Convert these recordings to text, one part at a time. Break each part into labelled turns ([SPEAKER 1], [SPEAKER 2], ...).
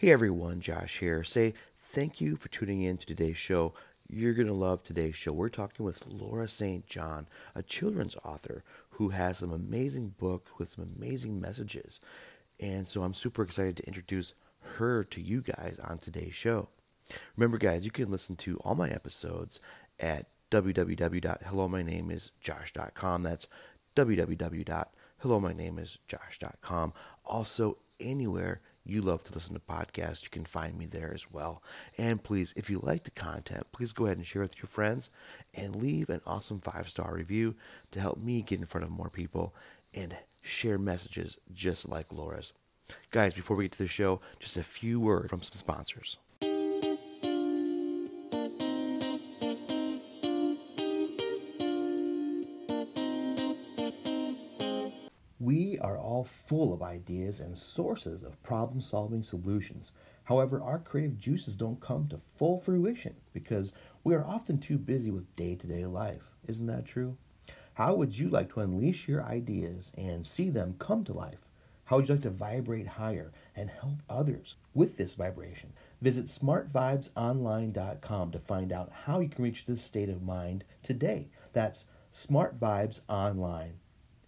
[SPEAKER 1] Hey everyone, Josh here. Say thank you for tuning in to today's show. You're going to love today's show. We're talking with Laura St. John, a children's author who has some amazing book with some amazing messages. And so I'm super excited to introduce her to you guys on today's show. Remember guys, you can listen to all my episodes at www.hellomynameisjosh.com. That's www.hellomynameisjosh.com. Also anywhere you love to listen to podcasts, you can find me there as well. And please, if you like the content, please go ahead and share with your friends and leave an awesome five star review to help me get in front of more people and share messages just like Laura's. Guys, before we get to the show, just a few words from some sponsors. We are all full of ideas and sources of problem solving solutions. However, our creative juices don't come to full fruition because we are often too busy with day to day life. Isn't that true? How would you like to unleash your ideas and see them come to life? How would you like to vibrate higher and help others with this vibration? Visit smartvibesonline.com to find out how you can reach this state of mind today. That's Smart Vibes Online.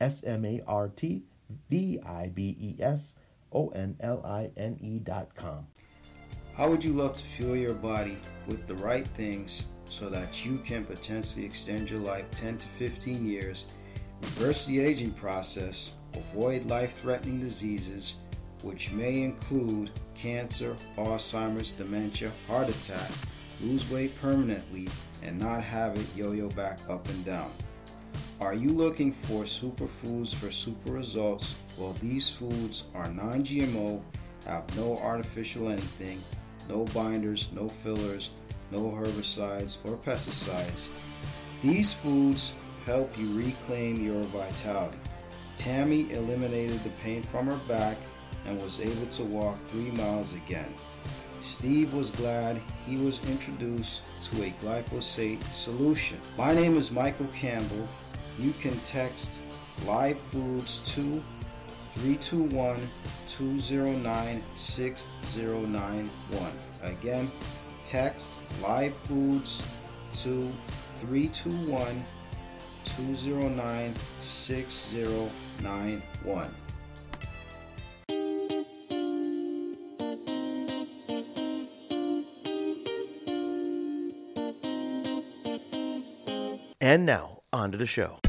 [SPEAKER 1] S M A R T V I B E S O N L I N E dot com.
[SPEAKER 2] How would you love to fuel your body with the right things so that you can potentially extend your life 10 to 15 years, reverse the aging process, avoid life threatening diseases, which may include cancer, Alzheimer's, dementia, heart attack, lose weight permanently, and not have it yo yo back up and down? Are you looking for superfoods for super results? Well, these foods are non GMO, have no artificial anything, no binders, no fillers, no herbicides or pesticides. These foods help you reclaim your vitality. Tammy eliminated the pain from her back and was able to walk three miles again. Steve was glad he was introduced to a glyphosate solution. My name is Michael Campbell you can text live foods to 321 209 6091. Again, text live foods to 321 209 6091.
[SPEAKER 1] And now, on to the show.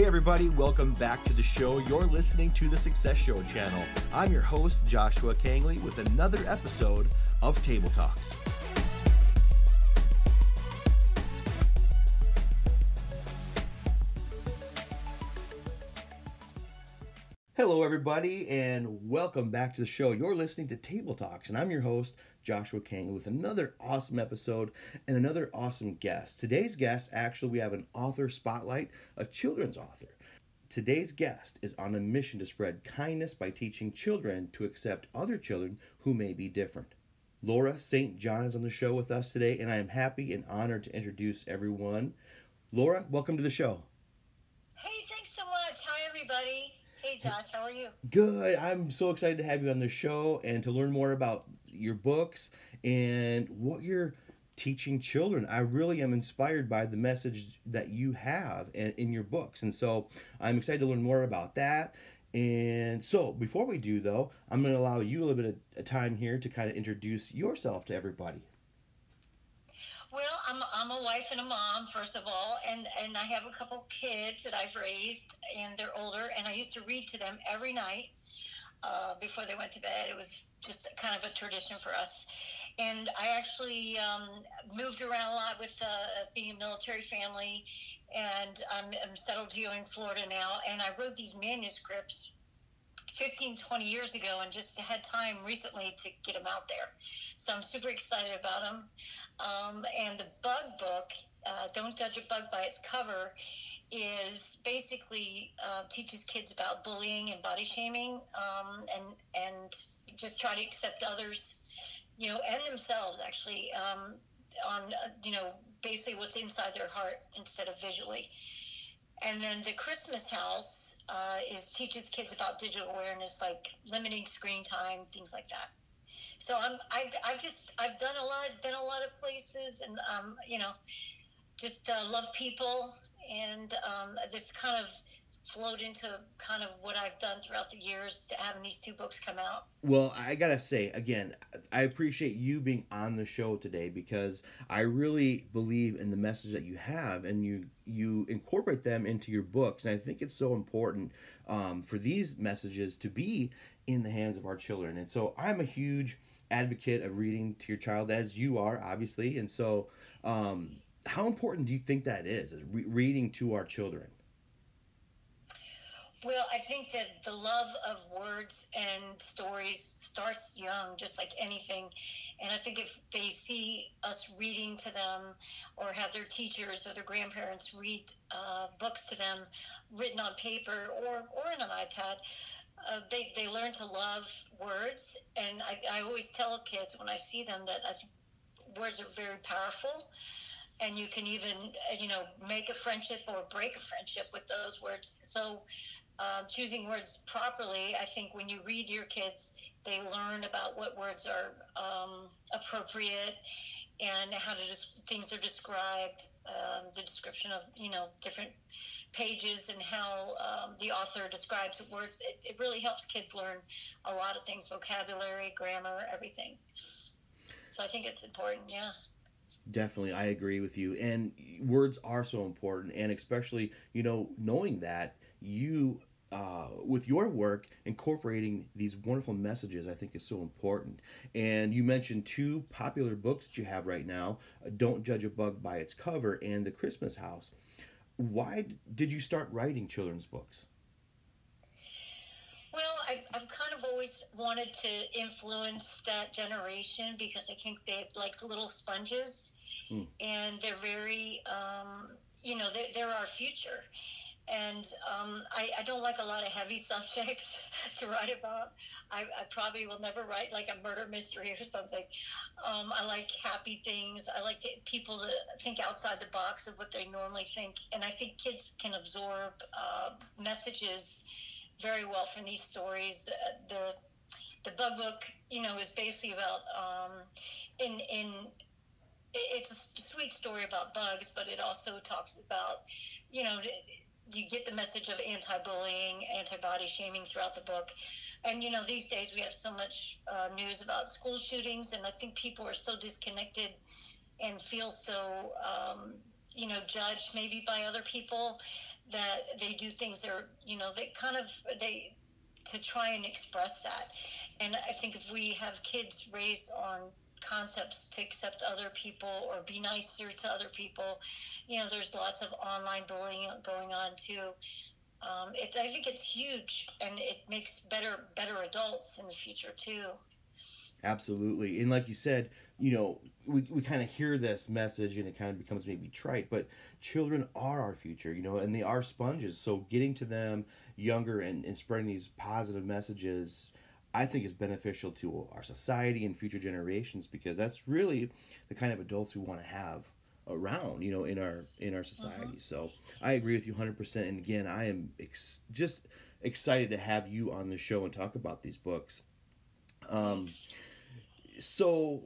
[SPEAKER 1] Hey, everybody, welcome back to the show. You're listening to the Success Show channel. I'm your host, Joshua Kangley, with another episode of Table Talks. Hello, everybody, and welcome back to the show. You're listening to Table Talks, and I'm your host, Joshua Kangley, with another awesome episode and another awesome guest. Today's guest, actually, we have an author spotlight, a children's author. Today's guest is on a mission to spread kindness by teaching children to accept other children who may be different. Laura St. John is on the show with us today, and I am happy and honored to introduce everyone. Laura, welcome to the show.
[SPEAKER 3] Hey, thanks so much. Hi, everybody. Hey, Josh, how are you?
[SPEAKER 1] Good. I'm so excited to have you on the show and to learn more about your books and what you're teaching children. I really am inspired by the message that you have in, in your books. And so I'm excited to learn more about that. And so before we do, though, I'm going to allow you a little bit of time here to kind of introduce yourself to everybody.
[SPEAKER 3] I'm, I'm a wife and a mom, first of all, and, and I have a couple kids that I've raised, and they're older, and I used to read to them every night uh, before they went to bed. It was just kind of a tradition for us. And I actually um, moved around a lot with uh, being a military family, and I'm, I'm settled here in Florida now, and I wrote these manuscripts 15, 20 years ago and just had time recently to get them out there. So I'm super excited about them. Um, and the bug book, uh, Don't Judge a Bug by Its Cover, is basically uh, teaches kids about bullying and body shaming um, and, and just try to accept others, you know, and themselves actually um, on, uh, you know, basically what's inside their heart instead of visually And then the Christmas house uh, is teaches kids about digital awareness, like limiting screen time, things like that. So I'm I I just I've done a lot, been a lot of places, and um, you know, just uh, love people, and um, this kind of flowed into kind of what I've done throughout the years to having these two books come out.
[SPEAKER 1] Well, I gotta say again, I appreciate you being on the show today because I really believe in the message that you have, and you you incorporate them into your books, and I think it's so important um, for these messages to be in the hands of our children. And so I'm a huge advocate of reading to your child, as you are, obviously. And so, um, how important do you think that is, is re- reading to our children?
[SPEAKER 3] Well, I think that the love of words and stories starts young, just like anything. And I think if they see us reading to them or have their teachers or their grandparents read uh, books to them written on paper or, or in an iPad, uh, they, they learn to love words. And I, I always tell kids when I see them that I words are very powerful and you can even you know make a friendship or break a friendship with those words so um, choosing words properly, I think when you read your kids, they learn about what words are um, appropriate and how to just things are described, um, the description of you know different pages and how um, the author describes words. It, it really helps kids learn a lot of things, vocabulary, grammar, everything. So I think it's important. Yeah.
[SPEAKER 1] Definitely, I agree with you. And words are so important, and especially you know knowing that you uh, with your work, incorporating these wonderful messages, I think is so important. And you mentioned two popular books that you have right now uh, Don't Judge a Bug by Its Cover and The Christmas House. Why did you start writing children's books?
[SPEAKER 3] Well, I, I've kind of always wanted to influence that generation because I think they're like little sponges mm. and they're very, um, you know, they're, they're our future and um, I, I, don't like a lot of heavy subjects to write about. I, I, probably will never write like a murder mystery or something. Um, I like happy things. I like to, people to think outside the box of what they normally think, and I think kids can absorb uh, messages very well from these stories. The, the the bug book, you know, is basically about um, in in it's a sweet story about bugs, but it also talks about, you know, you get the message of anti-bullying, anti-body shaming throughout the book. And you know, these days we have so much uh, news about school shootings, and I think people are so disconnected and feel so, um, you know, judged maybe by other people that they do things that are, you know, they kind of they to try and express that. And I think if we have kids raised on concepts to accept other people or be nicer to other people. You know, there's lots of online bullying going on too. Um, it, I think it's huge, and it makes better better adults in the future too.
[SPEAKER 1] Absolutely, and like you said, you know, we, we kind of hear this message, and it kind of becomes maybe trite, but children are our future, you know, and they are sponges. So getting to them younger and, and spreading these positive messages I think is beneficial to our society and future generations because that's really the kind of adults we want to have around, you know, in our in our society. Uh-huh. So I agree with you 100%. And again, I am ex- just excited to have you on the show and talk about these books. Um, so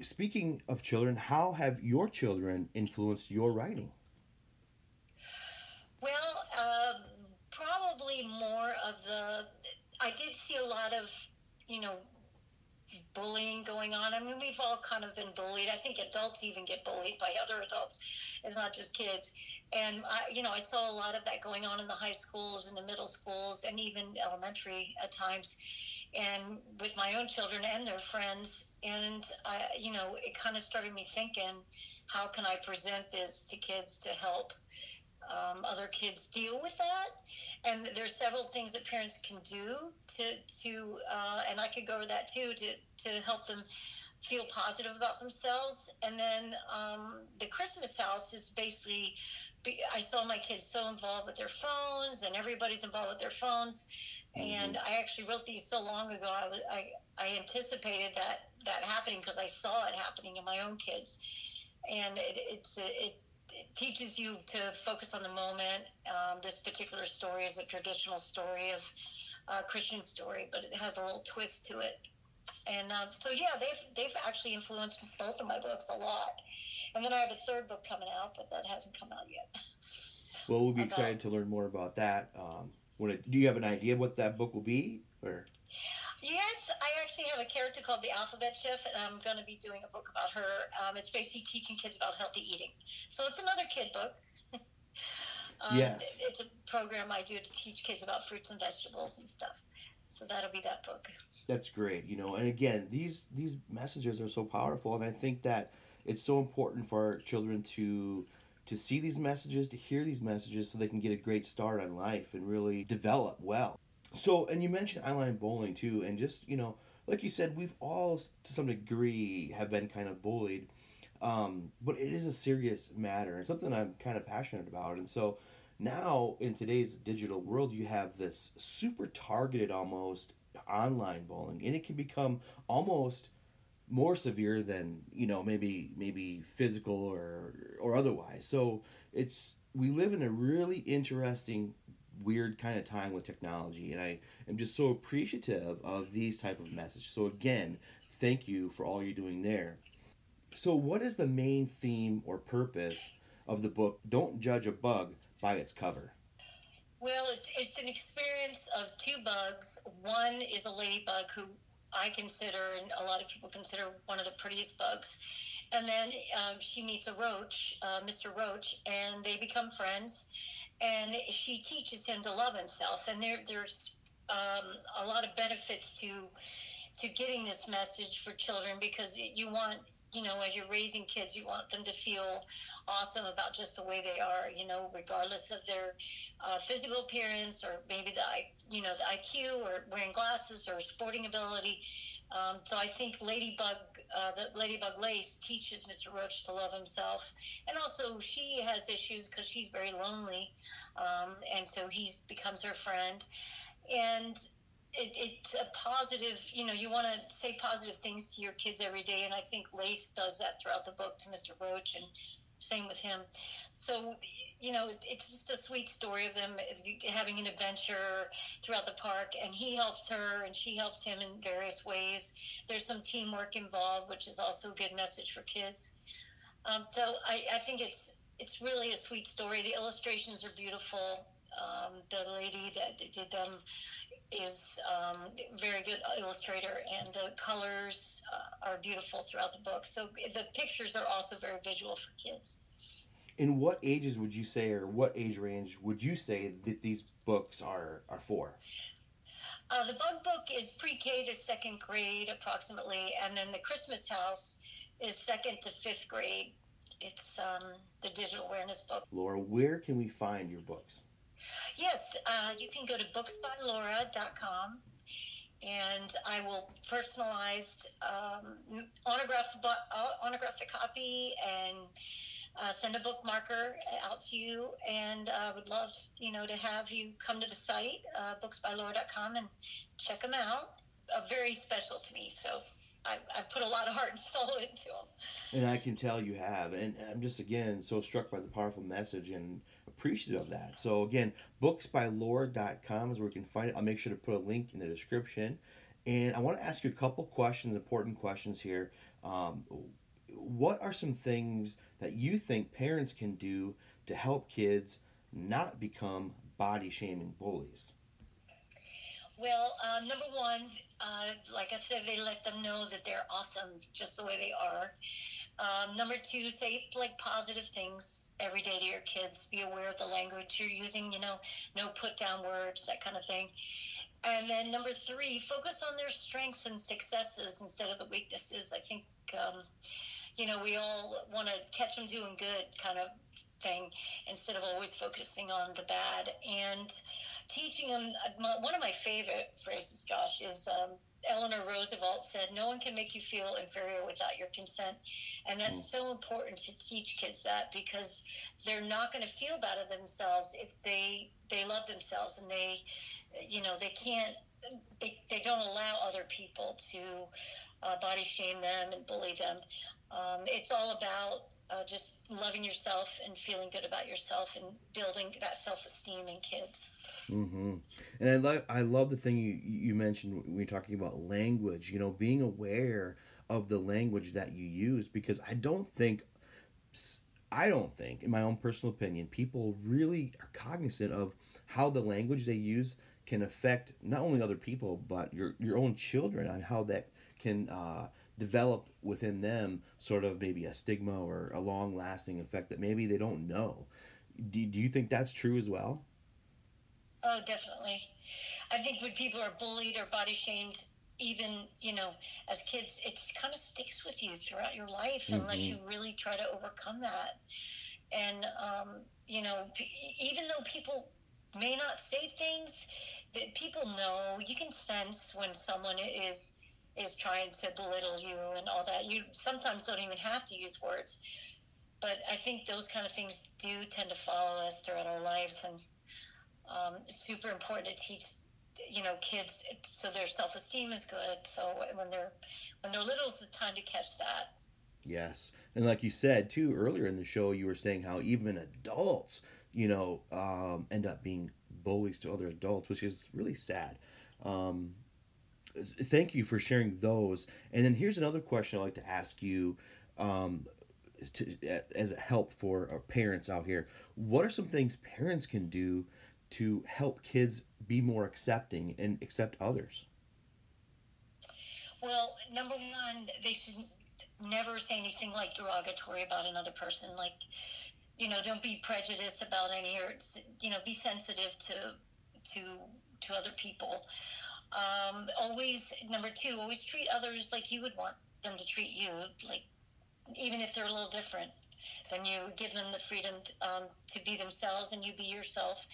[SPEAKER 1] speaking of children, how have your children influenced your writing?
[SPEAKER 3] Well, uh, probably more of the I see a lot of, you know, bullying going on. I mean, we've all kind of been bullied. I think adults even get bullied by other adults. It's not just kids. And I, you know, I saw a lot of that going on in the high schools and the middle schools and even elementary at times. And with my own children and their friends, and I, you know, it kind of started me thinking, how can I present this to kids to help um, other kids deal with that. And there's several things that parents can do to to uh, and I could go over that too to to help them feel positive about themselves. And then um, the Christmas house is basically. I saw my kids so involved with their phones, and everybody's involved with their phones. Mm-hmm. And I actually wrote these so long ago. I, I, I anticipated that that happening because I saw it happening in my own kids, and it, it's it it teaches you to focus on the moment. Um, this particular story is a traditional story of uh, Christian story, but it has a little twist to it. And um, so, yeah, they've they've actually influenced both of my books a lot. And then I have a third book coming out, but that hasn't come out yet.
[SPEAKER 1] Well, we'll be about, excited to learn more about that. Um, when it, do you have an idea what that book will be, or?
[SPEAKER 3] Yes, I actually have a character called the Alphabet Chef, and I'm going to be doing a book about her. Um, it's basically teaching kids about healthy eating. So it's another kid book.
[SPEAKER 1] um, yes.
[SPEAKER 3] It's a program I do to teach kids about fruits and vegetables and stuff. So that'll be that book.
[SPEAKER 1] That's great. You know, and again, these these messages are so powerful, and I think that it's so important for our children to to see these messages, to hear these messages, so they can get a great start on life and really develop well. So, and you mentioned eyeline bowling too, and just you know, like you said, we've all to some degree have been kind of bullied, um, but it is a serious matter and something I'm kind of passionate about. And so, now in today's digital world, you have this super targeted almost online bullying, and it can become almost more severe than you know maybe maybe physical or or otherwise. So it's we live in a really interesting weird kind of time with technology and i am just so appreciative of these type of messages. So again thank you for all you're doing there. So what is the main theme or purpose of the book don't judge a bug by its cover?
[SPEAKER 3] Well it's an experience of two bugs. One is a ladybug who i consider and a lot of people consider one of the prettiest bugs. And then um, she meets a roach uh, mr roach and they become friends and she teaches him to love himself. And there, there's um, a lot of benefits to to getting this message for children because you want you know as you're raising kids you want them to feel awesome about just the way they are you know regardless of their uh, physical appearance or maybe the you know the iq or wearing glasses or sporting ability um, so I think Ladybug, uh, the Ladybug Lace teaches Mr. Roach to love himself, and also she has issues because she's very lonely, um, and so he becomes her friend, and it, it's a positive. You know, you want to say positive things to your kids every day, and I think Lace does that throughout the book to Mr. Roach, and same with him. So, you know, it's just a sweet story of them having an adventure throughout the park, and he helps her, and she helps him in various ways. There's some teamwork involved, which is also a good message for kids. Um, so, I, I think it's it's really a sweet story. The illustrations are beautiful. Um, the lady that did them is um, very good illustrator, and the colors uh, are beautiful throughout the book. So the pictures are also very visual for kids.
[SPEAKER 1] In what ages would you say, or what age range would you say that these books are are for?
[SPEAKER 3] Uh, the Bug Book is pre-K to second grade, approximately, and then the Christmas House is second to fifth grade. It's um, the digital awareness book.
[SPEAKER 1] Laura, where can we find your books?
[SPEAKER 3] Yes, uh, you can go to booksbylaura.com and I will personalize um, autograph uh, autograph the copy and uh, send a bookmarker out to you. And I uh, would love you know to have you come to the site uh, booksbylaura.com and check them out. Uh, very special to me. So I, I put a lot of heart and soul into them.
[SPEAKER 1] And I can tell you have. And I'm just, again, so struck by the powerful message and appreciative of that. So, again, booksbylaura.com is where you can find it. I'll make sure to put a link in the description. And I want to ask you a couple questions, important questions here. Um, what are some things that you think parents can do to help kids not become body shaming bullies?
[SPEAKER 3] Well, uh, number one, uh, like I said, they let them know that they're awesome just the way they are. Um, number two, say like positive things every day to your kids. Be aware of the language you're using, you know, no put down words, that kind of thing. And then number three, focus on their strengths and successes instead of the weaknesses. I think, um, you know, we all want to catch them doing good kind of thing instead of always focusing on the bad. And, teaching them. Uh, one of my favorite phrases, Josh, is um, Eleanor Roosevelt said, "No one can make you feel inferior without your consent," and that's mm. so important to teach kids that because they're not going to feel bad of themselves if they they love themselves and they, you know, they can't. They, they don't allow other people to uh, body shame them and bully them. Um, it's all about uh, just loving yourself and feeling good about yourself and building that self-esteem in kids.
[SPEAKER 1] Mm-hmm. And I love I love the thing you you mentioned when you're talking about language. You know, being aware of the language that you use because I don't think I don't think, in my own personal opinion, people really are cognizant of how the language they use can affect not only other people but your your own children and how that can uh, develop within them sort of maybe a stigma or a long lasting effect that maybe they don't know. Do, do you think that's true as well?
[SPEAKER 3] Oh, definitely. I think when people are bullied or body shamed, even you know, as kids, it kind of sticks with you throughout your life mm-hmm. unless you really try to overcome that. And um, you know, even though people may not say things that people know, you can sense when someone is is trying to belittle you and all that. You sometimes don't even have to use words. But I think those kind of things do tend to follow us throughout our lives, and um, it's super important to teach, you know, kids so their self esteem is good. So when they're when they're little, it's time to catch that.
[SPEAKER 1] Yes, and like you said too earlier in the show, you were saying how even adults, you know, um, end up being bullies to other adults, which is really sad. Um, thank you for sharing those. And then here's another question I'd like to ask you um, to, as a help for our parents out here. What are some things parents can do to help kids be more accepting and accept others?
[SPEAKER 3] Well, number one, they should never say anything like derogatory about another person. Like, you know, don't be prejudiced about any, or you know, be sensitive to to to other people. Um, always, number two, always treat others like you would want them to treat you, like even if they're a little different. Then you give them the freedom um, to be themselves and you be yourself.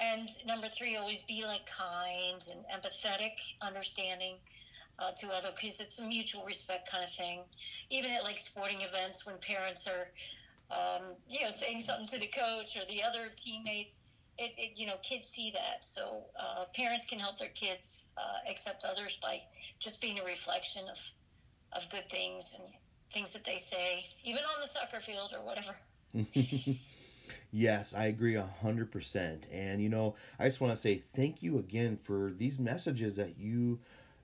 [SPEAKER 3] And number three, always be like kind and empathetic, understanding uh, to other because it's a mutual respect kind of thing. Even at like sporting events when parents are, um, you know, saying something to the coach or the other teammates, it, it, you know kids see that. So uh, parents can help their kids uh, accept others by just being a reflection of of good things and things that they say even on the soccer field or whatever.
[SPEAKER 1] Yes i agree a hundred percent. And you know i just want to say thank you again for these messages that you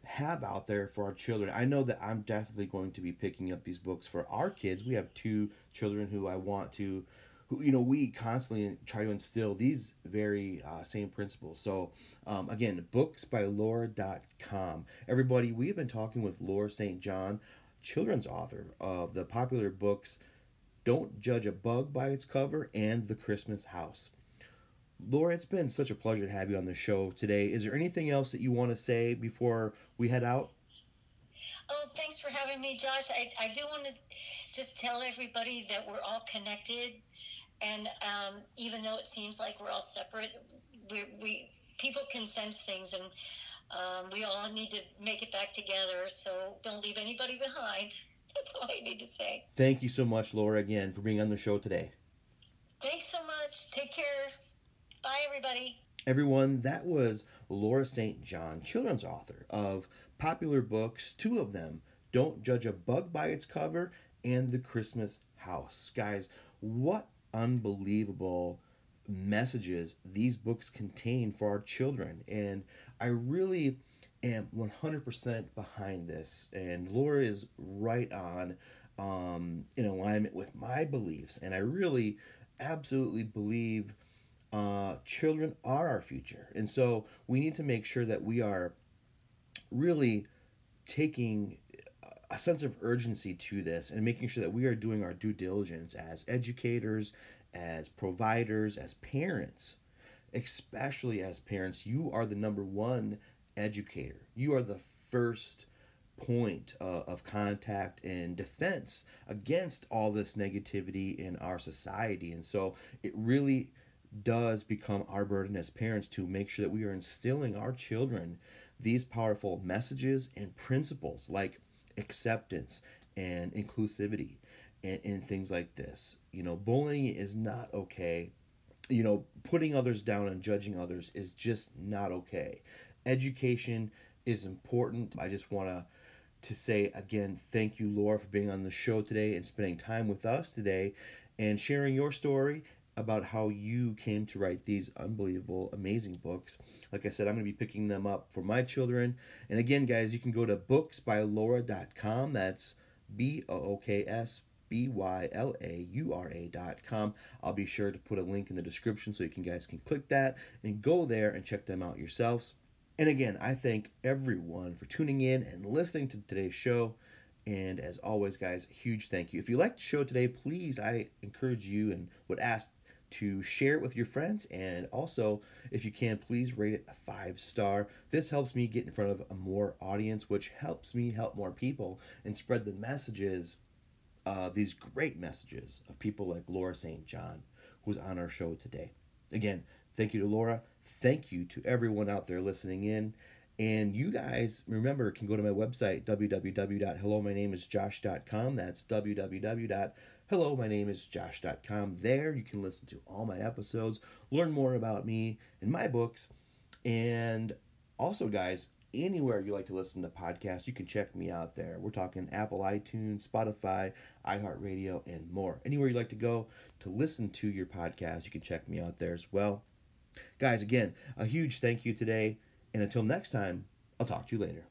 [SPEAKER 1] have out there for our children. I know that i'm definitely going to be picking up these books for our kids. We have two children who i want to who you know we constantly try to instill these very uh, same principles. So um, again books by laura.com everybody we have been talking with laura st john children's author of the popular books don't judge a bug by its cover and the christmas house. Laura it's been such a pleasure to have you on the show today. Is there anything else that you want to say before we head out?
[SPEAKER 3] Oh, thanks for having me, Josh. I, I do want to just tell everybody that we're all connected and um, even though it seems like we're all separate, we, we people can sense things, and um, we all need to make it back together. So don't leave anybody behind. That's all I need to say.
[SPEAKER 1] Thank you so much, Laura, again for being on the show today.
[SPEAKER 3] Thanks so much. Take care. Bye, everybody.
[SPEAKER 1] Everyone, that was Laura St. John, children's author of popular books, two of them Don't Judge a Bug by Its Cover and The Christmas House. Guys, what unbelievable messages these books contain for our children. And I really am 100% behind this. And Laura is right on um, in alignment with my beliefs. And I really absolutely believe uh, children are our future. And so we need to make sure that we are really taking a sense of urgency to this and making sure that we are doing our due diligence as educators, as providers, as parents. Especially as parents, you are the number one educator. You are the first point uh, of contact and defense against all this negativity in our society. And so it really does become our burden as parents to make sure that we are instilling our children these powerful messages and principles like acceptance and inclusivity and, and things like this. You know, bullying is not okay. You know, putting others down and judging others is just not okay. Education is important. I just want to to say again, thank you, Laura, for being on the show today and spending time with us today and sharing your story about how you came to write these unbelievable, amazing books. Like I said, I'm going to be picking them up for my children. And again, guys, you can go to booksbylaura.com. That's B O O K S B Y L A U R A dot com. I'll be sure to put a link in the description so you can guys can click that and go there and check them out yourselves. And again, I thank everyone for tuning in and listening to today's show. And as always, guys, huge thank you. If you liked the show today, please, I encourage you and would ask to share it with your friends. And also, if you can, please rate it a five star. This helps me get in front of a more audience, which helps me help more people and spread the messages, uh, these great messages of people like Laura St. John, who's on our show today. Again, thank you to Laura. Thank you to everyone out there listening in. And you guys, remember, can go to my website, www.hellomynameisjosh.com. That's www.hellomynameisjosh.com. There you can listen to all my episodes, learn more about me and my books. And also, guys, anywhere you like to listen to podcasts, you can check me out there. We're talking Apple, iTunes, Spotify, iHeartRadio, and more. Anywhere you like to go to listen to your podcast, you can check me out there as well. Guys, again, a huge thank you today. And until next time, I'll talk to you later.